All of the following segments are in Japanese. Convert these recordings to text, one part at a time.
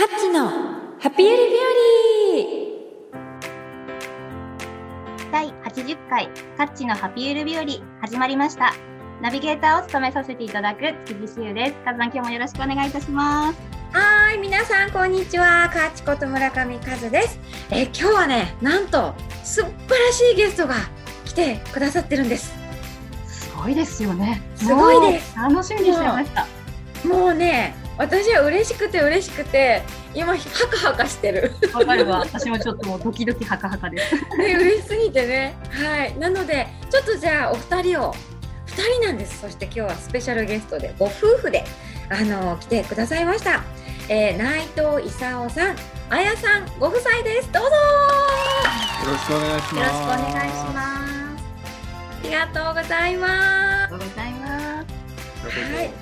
カッチのハピユリ日和。第80回カッチのハピユル日和始まりました。ナビゲーターを務めさせていただく築地しゆです。カズさん今日もよろしくお願いいたします。はい皆さんこんにちは。カッチこと村上和です。え今日はねなんと素晴らしいゲストが来てくださってるんです。すごいですよね。すごいです楽しみにしてました。もうね私は嬉しくて嬉しくて今ハカハカしてる。わかるわ。私もちょっともうドキドキハカハカです。ね嬉しすぎてね。はい。なのでちょっとじゃあお二人を二人なんです。そして今日はスペシャルゲストでご夫婦であの来てくださいました、えー、内藤勲さんあやさんご夫妻です。どうぞ。よろしくお願いしよろしくおます。願いします。ありがとうございます。ありがとうございます。はい。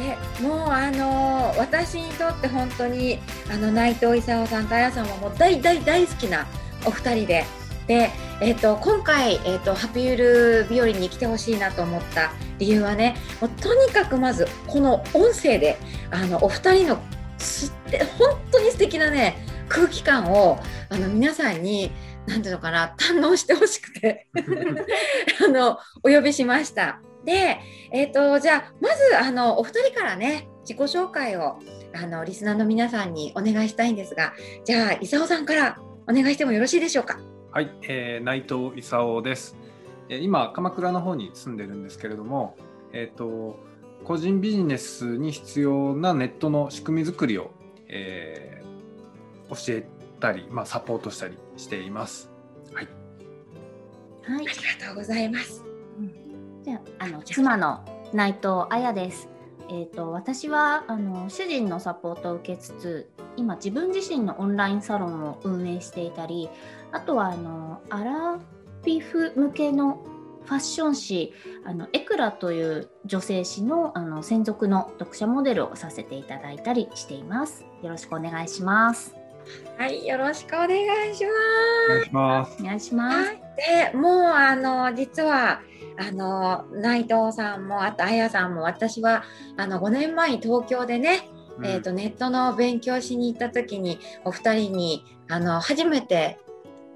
でもうあの私にとって本当にあの内藤勲さんとあやさんはもう大大大好きなお二人で。で、えっと今回、えっとハピユル日和に来てほしいなと思った理由はねもうとにかくまずこの音声であのお二人のすって本当に素敵なね空気感をあの皆さんに何ていうのかな堪能してほしくて あのお呼びしました。で、えっ、とじゃあまずあのお二人からね自己紹介をあのリスナーの皆さんにお願いしたいんですが、じゃあ伊佐さんからお願いしてもよろしいでしょうか？はい、えー、内藤勲です。えー今鎌倉の方に住んでるんですけれども、えっ、と個人ビジネスに必要なネットの仕組み作りを、えー教えたり、まあサポートしたりしています。はい。はいありがとうございます。じゃああの妻の内藤彩です。えっ、と私はあの主人のサポートを受けつつ、今自分自身のオンラインサロンを運営していたり、あとはあのアラフィフ向けのファッション誌あのエクラという女性誌のあの専属の読者モデルをさせていただいたりしています。よろしくお願いします。はい、よろしくお願いしお願います。します。お願いします。はい、でもうあの実はあの内藤さんもあとあやさんも私はあの5年前に東京でね、うんえー、とネットの勉強しに行った時にお二人にあの初めて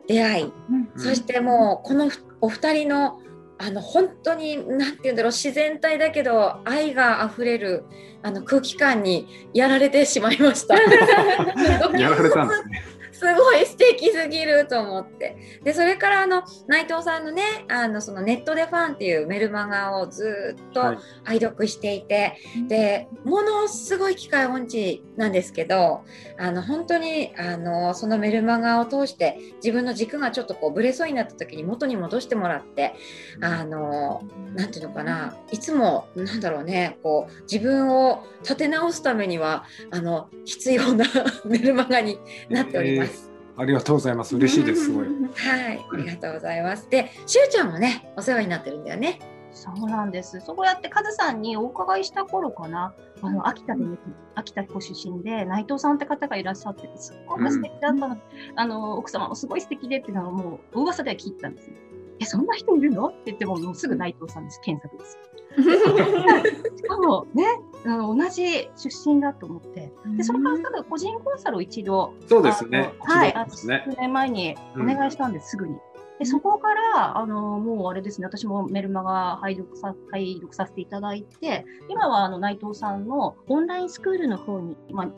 出会い、うんうんそしてもうこのふお二人のあの本当に何て言うんだろう自然体だけど愛があふれるあの空気感にやられてしまいました。やられたんですね。すごい素敵すぎると思って。でそれからあの内藤さんのねあのそのネットでファンっていうメルマガをずっはい。と愛読していて、でものすごい機械音痴なんですけどあの本当にあのそのメルマガを通して自分の軸がちょっとこうブレそうになった時に元に戻してもらってあのなんていうのかないつもなんだろうねこう自分を立て直すためにはあの必要な メルマガになっております。ありがとうございます。嬉しいです。すごい。はい、ありがとうございます。で、しゅうちゃんもね、お世話になってるんだよね。そうなんです。そうやってカズさんにお伺いした頃かな、あの秋田で、ね、秋田ご出身で内藤さんって方がいらっしゃってて、すっごく素敵だったの、あの奥様もすごい素敵でっていうのはもう噂では聞いてたんですね。え、そんな人いるの？って言っても、もうすぐ内藤さんです。検索です。しかもね、あの同じ出身だと思って、でそれからすぐ個人コンサルを一度、そうですね。はい、ね。数年前にお願いしたんです、すぐに。でそこから、あのもうあれですね、私もメルマガ拝読さ拝読させていただいて、今はあの内藤さんのオンラインスクールの方に、まあ、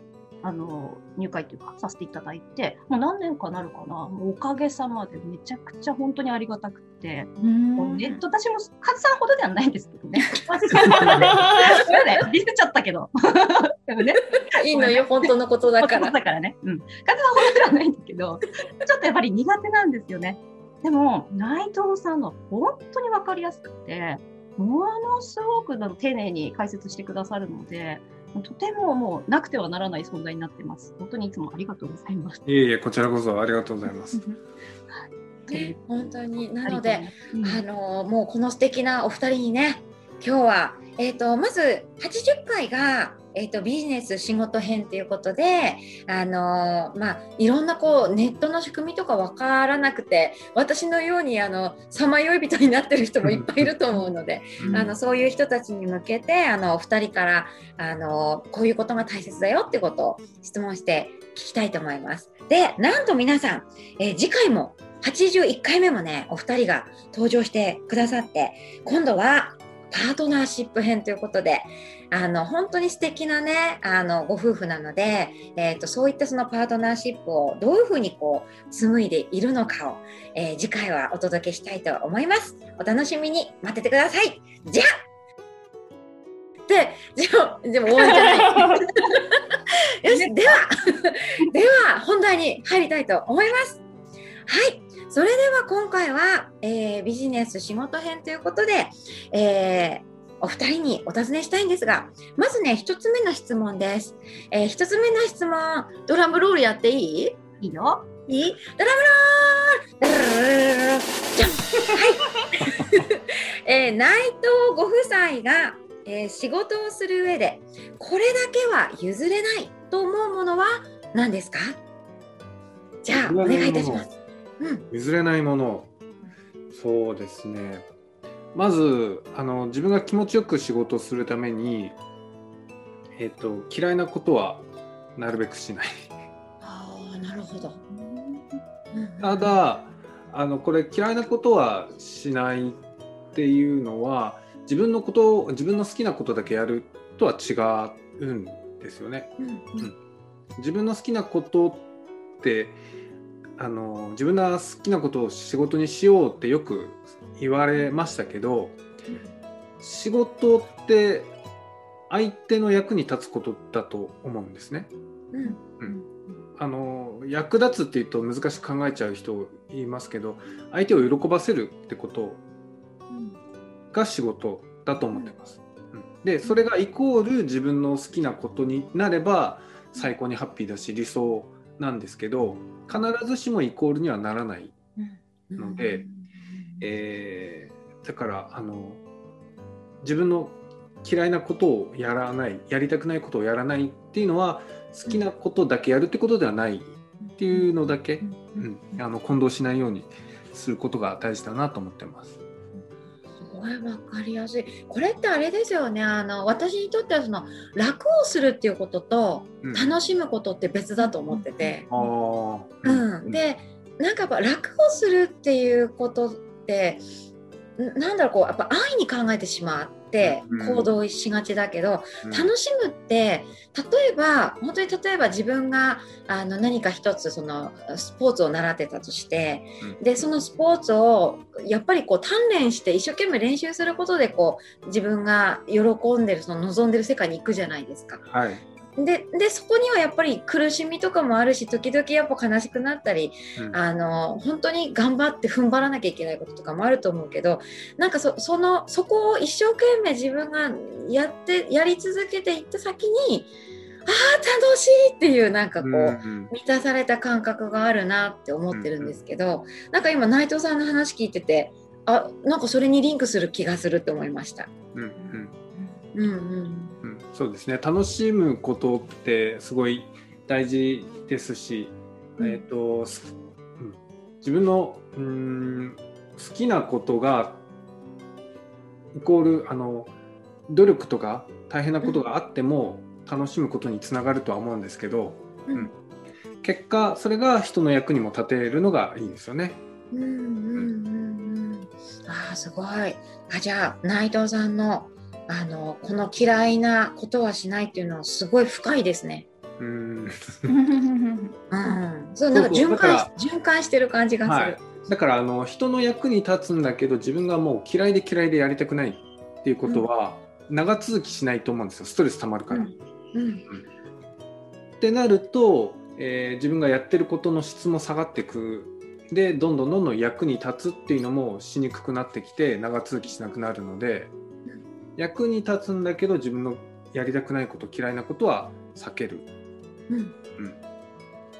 あの入会というかさせていただいて、もう何年かなるかな、おかげさまでめちゃくちゃ本当にありがたくて、もうネット私もカズさんほどではないんですけどね。ディスっちゃったけど。でもね、いいのよ、本当のことだから。だからね。うん。カズさんほどではないんだけど、ちょっとやっぱり苦手なんですよね。でも、内藤さんの本当に分かりやすくて、ものすごく丁寧に解説してくださるので、とてももうなくてはならない存在になってます。本当にいつもありがとうございます。いえいえ、こちらこそありがとうございます。ね本当に。なので、うんあのもうこの素敵なお二人にね、今日は、えっ、と、まず80回が、えーと、ビジネス仕事編ということで、あのー、まあ、いろんなこうネットの仕組みとか分からなくて私のようにさまよい人になってる人もいっぱいいると思うので、うん、あのそういう人たちに向けてあのお二人からあのこういうことが大切だよってことを質問して聞きたいと思います。でなんと皆さん、えー、次回も81回目もねお二人が登場してくださって今度はパートナーシップ編ということであの本当に素敵なねあのご夫婦なので、えーと、そういったそのパートナーシップをどういうふうにこう紡いでいるのかを、えー、次回はお届けしたいと思います。お楽しみに待っててください。じゃあで、でも、でも終わりじゃない。よし、では、では本題に入りたいと思います。はい。それでは今回は、えー、ビジネス仕事編ということで、えー、お二人にお尋ねしたいんですが、まずね、一つ目の質問です。えー、一つ目の質問、ドラムロールやっていい？いいよ。いい？ドラムロールはい、えー、内藤ご夫妻が、えー、仕事をする上で、これだけは譲れないと思うものは何ですか？じゃあ、お願いいたします。譲れないもの、そうですね。まずあの自分が気持ちよく仕事をするために、えーと、嫌いなことはなるべくしない。あなるほど。ただあのこれ嫌いなことはしないっていうのは自分のこと自分の好きなことだけやるとは違うんですよね。うん、うん、自分の好きなことってあの自分が好きなことを仕事にしようってよく言われましたけど仕事って相手の役に立つことだと思うんですね。うん、うん、あの役立つっていうと難しく考えちゃう人いますけど相手を喜ばせるってことが仕事だと思ってます。うん、でそれがイコール自分の好きなことになれば最高にハッピーだし理想なんですけど必ずしもイコールにはならないので、うん、えー、だからあの自分の嫌いなことをやらないやりたくないことをやらないっていうのは好きなことだけやるってことではないっていうのだけ、うん、あの混同しないようにすることが大事だなと思ってます。ごい分かりやすい。これってあれですよね。あの私にとってはその楽をするっていうことと楽しむことって別だと思ってて、うん、うん、でなんかやっぱ楽をするっていうことってなんだろうこうやっぱ安易に考えてしまうって行動しがちだけど、うん、楽しむって例えば本当に例えば自分があの何か一つそのスポーツを習ってたとして、うん、でそのスポーツをやっぱりこう鍛錬して一生懸命練習することでこう自分が喜んでるその望んでる世界に行くじゃないですか。はいででそこにはやっぱり苦しみとかもあるし時々やっぱ悲しくなったり、うん、あの本当に頑張って踏ん張らなきゃいけないこととかもあると思うけどなんかそそのそこを一生懸命自分がやってやり続けていった先にああ楽しいっていうなんかこう、うんうん、満たされた感覚があるなって思ってるんですけど、うんうん、なんか今内藤さんの話聞いててあなんかそれにリンクする気がするって思いました。うんうん。うんうんそうですね。楽しむことってすごい大事ですし、うん、えーと、うん、自分のうん好きなことがイコールあの努力とか大変なことがあっても楽しむことにつながるとは思うんですけど、うん、結果それが人の役にも立てるのがいいですよね。うんうんうんうん、あすごい。あじゃあ内藤さんのあのこの嫌いなことはしないっていうのはすごい深いですね。うん、うん、そうなんか循環循環してる感じがする。はい、だからあの人の役に立つんだけど自分がもう嫌いで嫌いでやりたくないっていうことは、長続きしないと思うんですよストレスたまるから。うんうん、ってなると、えー、自分がやってることの質も下がっていくでどんどんどんどん役に立つっていうのもしにくくなってきて長続きしなくなるので。役に立つんだけど自分のやりたくないこと嫌いなことは避ける。うん、うん、っ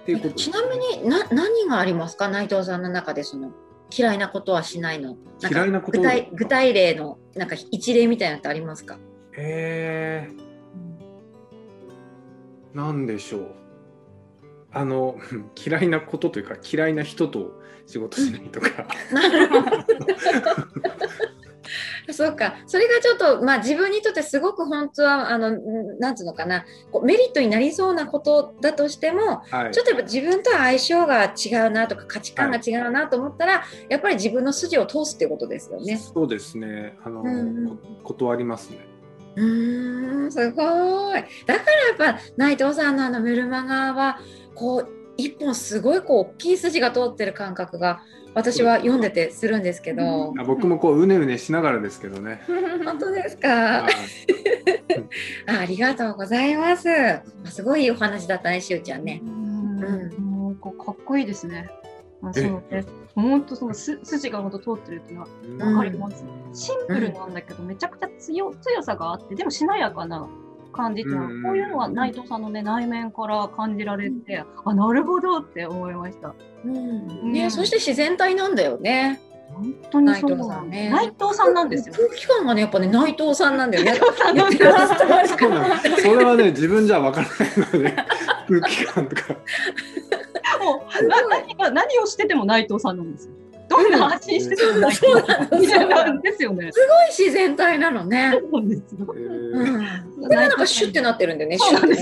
ていうこと、ね、ちなみにな何がありますか？内藤さんの中でその嫌いなことはしないの？嫌いなこと具体具体例のなんか一例みたいなのってありますか？えなんでしょう。あの 嫌いなことというか嫌いな人と仕事しないとか、なるほど。そうか、それがちょっと、まあ、自分にとってすごく本当は、あの、んなんつうのかな、こうメリットになりそうなことだとしても、はいちょっとやっぱ自分とは相性が違うなとか、価値観が違うなと思ったら、やっぱり自分の筋を通すっていうことですよね。そうですねあの、うん断りますね。うーん、すごい。だからやっぱ内藤さんのあのメルマガは、こう、一本すごいこう大きい筋が通ってる感覚が、私は読んでてするんですけど。あ僕もこううねうねしながらですけどね。本当ですか？はい。あありがとうございます。あすごいお話だったね、しゅうちゃんね。うんかかっこいいですね。そうね。本当そのす筋が本当通ってるっていうのはうんわかります。シンプルなんだけど、めちゃくちゃ強強さがあって、でもしなやかな感じっていうのは、うんこういうのが内藤さんのね内面から感じられて、あなるほどって思いました。うん、ね、そして自然体なんだよね。本当にそう内藤さんね内藤さんなんですよ。空気感がね、やっぱね、内藤さんなんだよね。内藤さんなんです言よってますそれはね自分じゃわからないので空気感とか。もうな何が何をしてても内藤さんなんですよ。どんな発信してても内藤さんみたいなんですよね。すごい自然体なのね。そうなんですよえ。うん。なんかシュッてなってるんだよね、シそうなんで。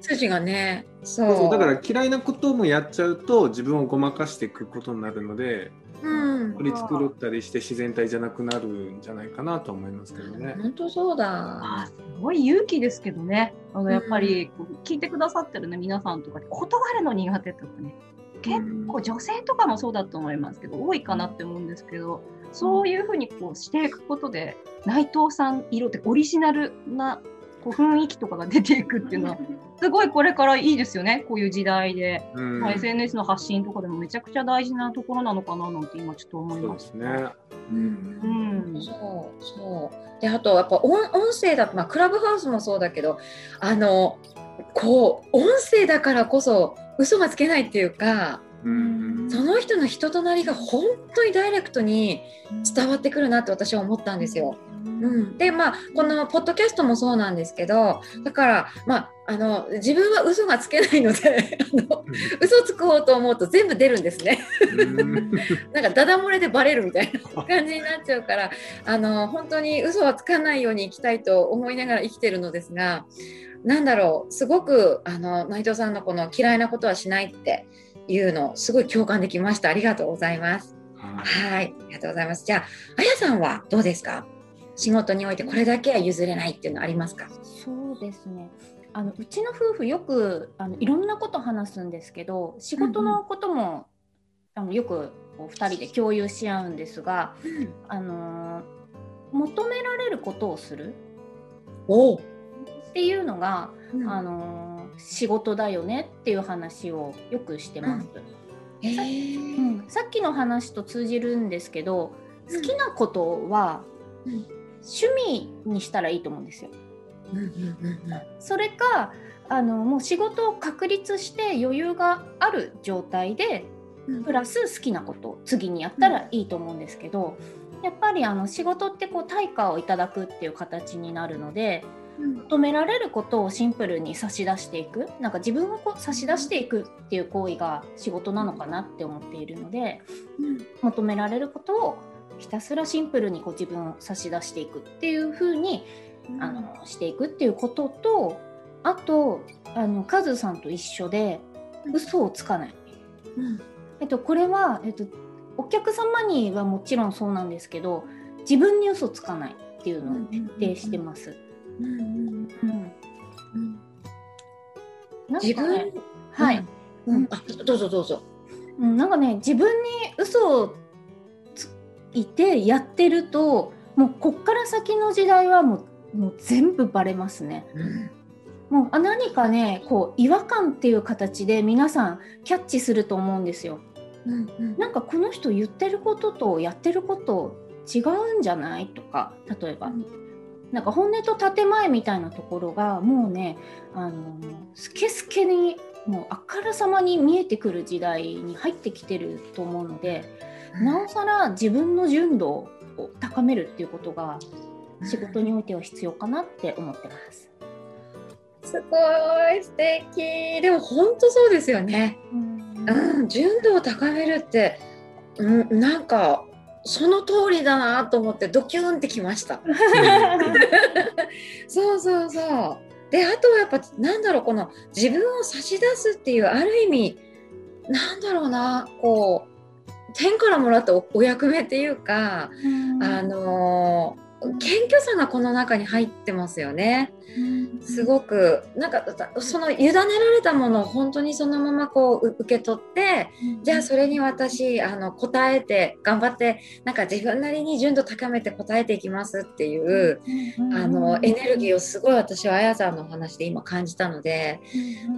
筋がね。そ。そううそうだから嫌いなこともやっちゃうと自分をごまかしていくことになるのでうん。取り繕ったりして自然体じゃなくなるんじゃないかなと思いますけどね。本当そうあだ。すごい勇気ですけどね。あのやっぱり聞いてくださってるね皆さんとか断るの苦手とかね。結構女性とかもそうだと思いますけど多いかなって思うんですけどそういうふうにこうしていくことで内藤さん色ってオリジナルなこう雰囲気とかが出ていくっていうのは すごいこれからいいですよね。こういう時代で、うん。まあ、SNS の発信とかでもめちゃくちゃ大事なところなのかななんて今ちょっと思いそうま。ですすね。うん。うん。そうそう。であとやっぱ音音声だとまあクラブハウスもそうだけどあのこう音声だからこそ嘘がつけないっていうかうん。その人の人となりが本当にダイレクトに伝わってくるなって私は思ったんですよ。うん、でまあこのポッドキャストもそうなんですけどだからまああの自分は嘘がつけないのであの嘘つこうと思うと全部出るんですね。うん。なんかダダ漏れでバレるみたいな感じになっちゃうからあの本当に嘘はつかないように生きたいと思いながら生きてるのですがなんだろうすごくあの内藤さんのこの嫌いなことはしないっていうのすごい共感できました。ありがとうございます。はい。はい。ありがとうございます。じゃああやさんはどうですか？仕事においてこれだけは譲れないっていうのありますか？そうですね。あのうちの夫婦よくあのいろんなこと話すんですけど仕事のことも、あのよくこう2人で共有し合うんですが、あのー求められることをする。おお、っていうのが、あのー仕事だよねっていう話をよくしてます。うん。さっきの話と通じるんですけど好きなことはうん。趣味にしたらいいと思うんですよ。うんうんうんそれかあのもう仕事を確立して余裕がある状態でうん。プラス好きなことを次にやったらいいと思うんですけど、やっぱりあの仕事ってこう対価をいただくっていう形になるのでうん求められることをシンプルに差し出していく。なんか自分をこう差し出していくっていう行為が仕事なのかなって思っているのでうん。求められることをひたすらシンプルにこう自分を差し出していくっていう風にあのしていくっていうこととあとあのカズさんと一緒で嘘をつかない。うん。えっと、これは、えっと、お客様にはもちろんそうなんですけど自分に嘘つかないっていうのを徹底してます。うん。うんうん自分？ねはい、うん。あどうぞどうぞ。うん、なんかね自分に嘘をついてやってるともうこっから先の時代はもうもう全部バレますね。うん。もうあ何かねこう違和感っていう形で皆さんキャッチすると思うんですよ。うんうん。なんかこの人言ってることとやってること違うんじゃない？とか例えば、うんなんか本音と建前みたいなところがもうねあのスケスケにもうあからさまに見えてくる時代に入ってきてると思うので、なおさら自分の純度を高めるっていうことが仕事においては必要かなって思ってます。すごい素敵でも本当そうですよね。うん、純度を高めるって、うん、なんかその通りだなと思ってドキュンってきました。そうそうそう。であとはやっぱなんだろうこの自分を差し出すっていうある意味なんだろうなこう天からもらったおお役目っていうか、あのー謙虚さがこの中に入ってますよね。すごくなんかその委ねられたものを本当にそのままこうう受け取ってじゃあそれに私あの答えて頑張ってなんか自分なりに純度高めて答えていきますっていう、あのエネルギーをすごい私はあやさんのお話で今感じたので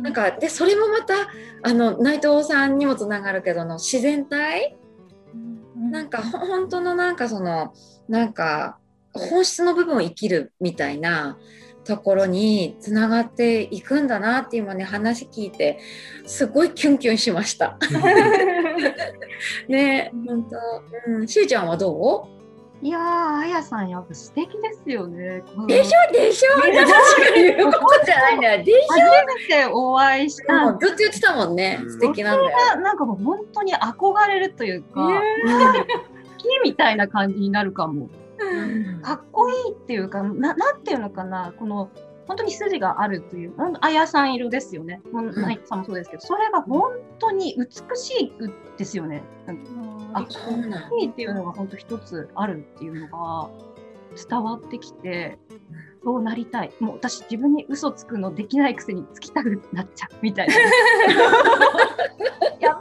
なんかでそれもまたあの内藤さんにもつながるけどの自然体？なんかほ本当のなんかそのなんか本質の部分を生きるみたいなところにつながっていくんだなって今ね話聞いてすごいキュンキュンしました。ね本当、うん、しーちゃんはどいやー、あやさん、やっぱ素敵ですよね。うでしょでしょ私が言うことじゃないんだよ。でし初めてお会いしたずっと言ってたもんね。うん素敵なんだよ。ななんかもう本当に憧れるというか、ね好きみたいな感じになるかも。うんかっこいいっていうか、ななんていうのかな、この本当に筋があるという、あやさん色ですよね。ナイトさんもそうですけど、それが本当に美しいですよね。かあそうなんいいっていうのが本当一つあるっていうのが伝わってきて、そうなりたい。もう私自分に嘘つくのできないくせにつきたくなっちゃうみたいな。やっ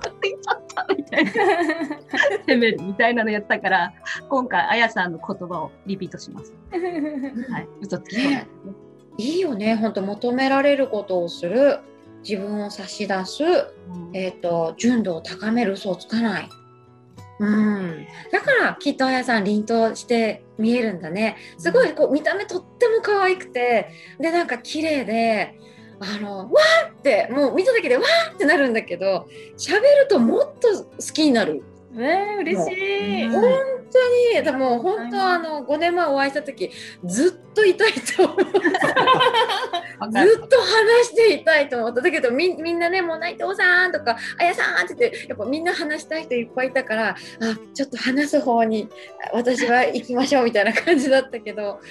みたいな。責めるみたいなのやったから、今回あやさんの言葉をリピートします。はい。嘘つきそうなんですね。いいよね。本当求められることをする。自分を差し出す。うんえっ、と純度を高める嘘をつかない。うん。だからきっとあやさん凛として見えるんだね。すごいこう見た目とっても可愛くて、でなんか綺麗で。あのわーってもう見ただけでわーってなるんだけど喋るともっと好きになる。えー、嬉しい。うん本当にでも本当あの5年前お会いした時ずっといたいと思う。わかる。ずっと話していたいと思った。だけどみみんなねもう内藤さんとかあやさんって言ってやっぱみんな話したい人いっぱいいたからあちょっと話す方に私は行きましょうみたいな感じだったけど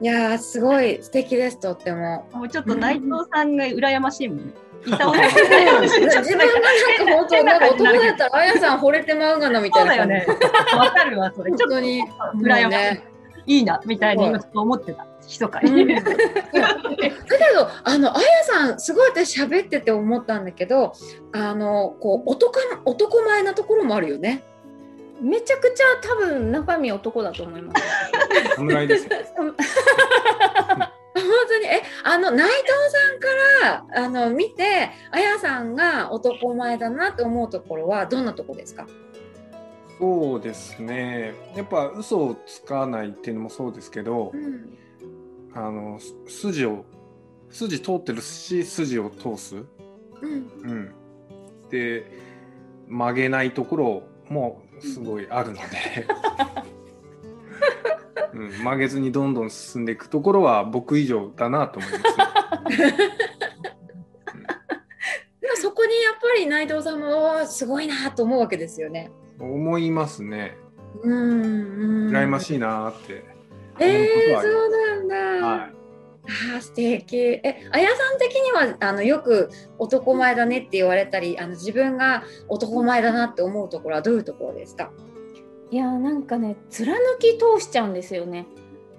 いやーすごい素敵ですとっても。もうちょっと内藤さんが羨ましいもんね。いた自分がなんか本当なんか男だったらあやさん惚れてまうがなみたいうな感じよね。わかるわ、それ。ちょっと本当に羨ましい。ねいいな、みたいに今ちょっと思ってた。密かうん、に。だけどあのあやさんすごい私喋ってて思ったんだけどあのこう男男前なところもあるよね。めちゃくちゃ多分中身男だと思います。侍ですよ。本当にえあの内藤さんからあの見てあやさんが男前だなと思うところはどんなとこですか、そうですね。やっぱ嘘をつかないっていうのもそうですけどう、んあのす筋を筋通ってるし筋を通す。うんうん。で曲げないところもすごいあるので。うん、曲げずにどんどん進んでいくところは僕以上だなと思います、ね。でもそこにやっぱり内藤さんもすごいなと思うわけですよね。思いますね。うんうん、い。羨ましいなーって。えー、そうなんだ。はい。あー素敵。えあやさん的にはあのよく男前だねって言われたりあの自分が男前だなって思うところはどういうところですか？いやーなんかね貫き通しちゃうんですよね。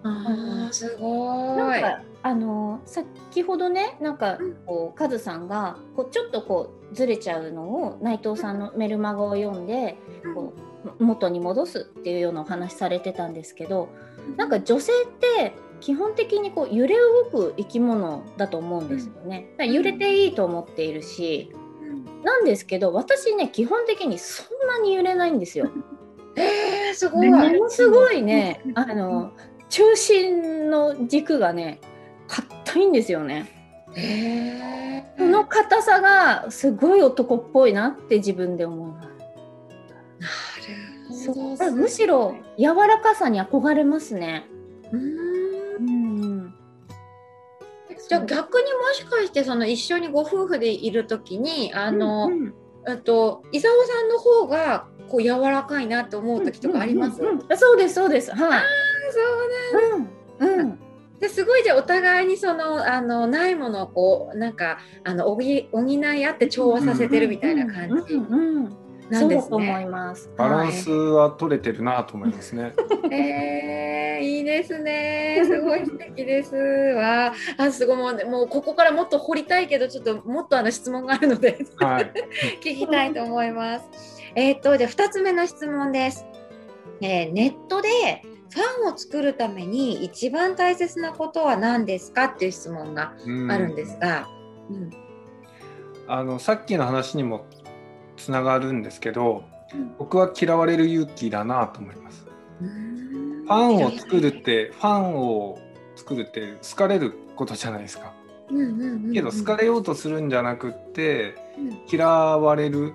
あーすごい。なんかあの先ほどねなんかうん。こうカズさんがこうちょっとこうずれちゃうのを内藤さんのメルマガを読んでこう元に戻すっていうようなお話されてたんですけどなんか女性って基本的にこう揺れ動く生き物だと思うんですよね。だから揺れていいと思っているしなんですけど私ね基本的にそんなに揺れないんですよ。えー、すごい。ねものすごいねあの中心の軸がね硬いんですよね。えその硬さがすごい男っぽいなって自分で思います。なるほど。むしろ柔らかさに憧れますね。うーんうん、じゃあ逆にもしかしてその一緒にご夫婦でいる時にあの、うんうん。えっと伊沢さんの方がこう柔らかいなと思う時とかあります？うんうんうんそうですそうです。はい。そううんうん。ですごいじゃあお互いにそのあのないものをこうなんかあの補い合って調和させてるみたいな感じ。うんうんなんですそうと思ね。います。バランスは取れてるなと思いますね。えー、いいですね。すごい素敵ですわ。あ、すごいもうもうここからもっと掘りたいけどちょっともっとあの質問があるのではい。聞きたいと思います。えーっとじゃあ2つ目の質問です。えーネットでファンを作るために一番大切なことは何ですかっていう質問があるんですが。うんあのさっきの話にもつながるんですけどうん。僕は嫌われる勇気だなと思います。ファンを作るってファンを作るって好かれることじゃないですか。うんうんうんうん。けど好かれようとするんじゃなくってうん。嫌われる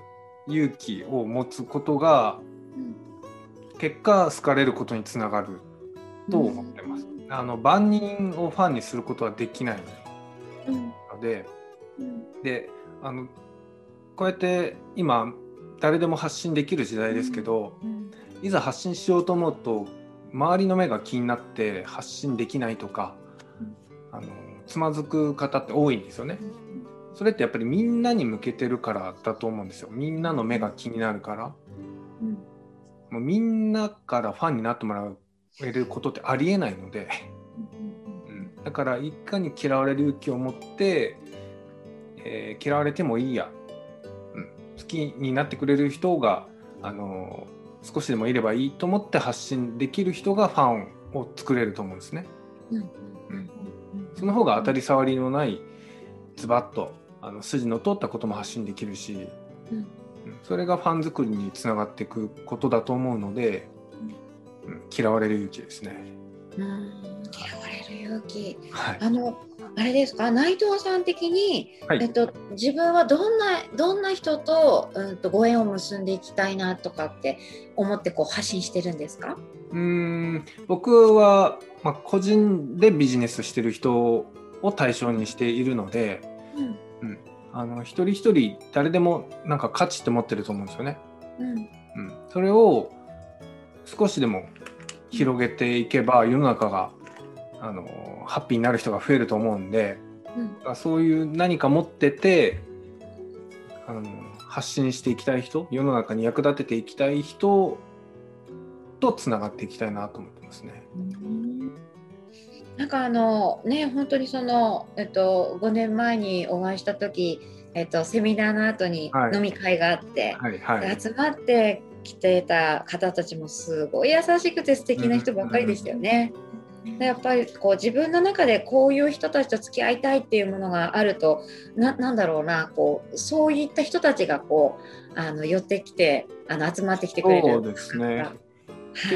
勇気を持つことが結果好かれることにつながると思ってます。あの万人をファンにすることはできないうん。のでうん。であのこうやって今誰でも発信できる時代ですけど、いざ発信しようと思うと周りの目が気になって発信できないとか、あのつまずく方って多いんですよね。それってやっぱりみんなに向けてるからだと思うんですよ。みんなの目が気になるから。うんもうみんなからファンになってもらえることってありえないので、うん、だからいかに嫌われる勇気を持って、えー嫌われてもいいや、好きになってくれる人が、あのー少しでもいればいいと思って発信できる人がファンを作れると思うんですね。うん。うん。その方が当たり障りのないズバッとあの筋の通ったことも発信できるし、うん。うん。それがファン作りにつながっていくことだと思うので、うん。嫌われる勇気ですね。うん。嫌われる勇気。はい、あのあれですか？内藤さん的に、はい。えっと、自分はどんなどんな人と,、うん、とご縁を結んでいきたいなとかって思ってこう発信してるんですか、うーん。僕は、まあ、個人でビジネスしてる人を対象にしているのでうん。あの一人一人誰でもなんか価値って持ってると思うんですよね。うん。うん、それを少しでも広げていけば世の中があのハッピーになる人が増えると思うんでうん。そういう何か持っててあの発信していきたい人世の中に役立てていきたい人とつながっていきたいなと思ってますね。なんかあのね本当にその、えっと、5年前にお会いした時、えっと、セミナーの後にはい。飲み会があって、はいはい。で集まってきてた方たちもすごい優しくて素敵な人ばっかりでしたよね。でやっぱりこう自分の中でこういう人たちと付き合いたいっていうものがあるとななんだろうなこうそういった人たちがこうあの寄ってきてあの集まってきてくれる。そうですね。は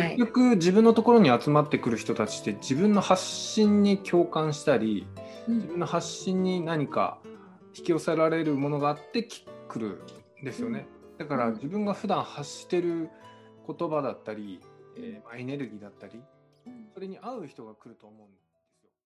い、結局自分のところに集まってくる人たちって自分の発信に共感したりうん自分の発信に何か引き寄せられるものがあってき来るんですよね。だからうん自分が普段発してる言葉だったり、えーまあエネルギーだったりそれに合う人が来ると思うんで。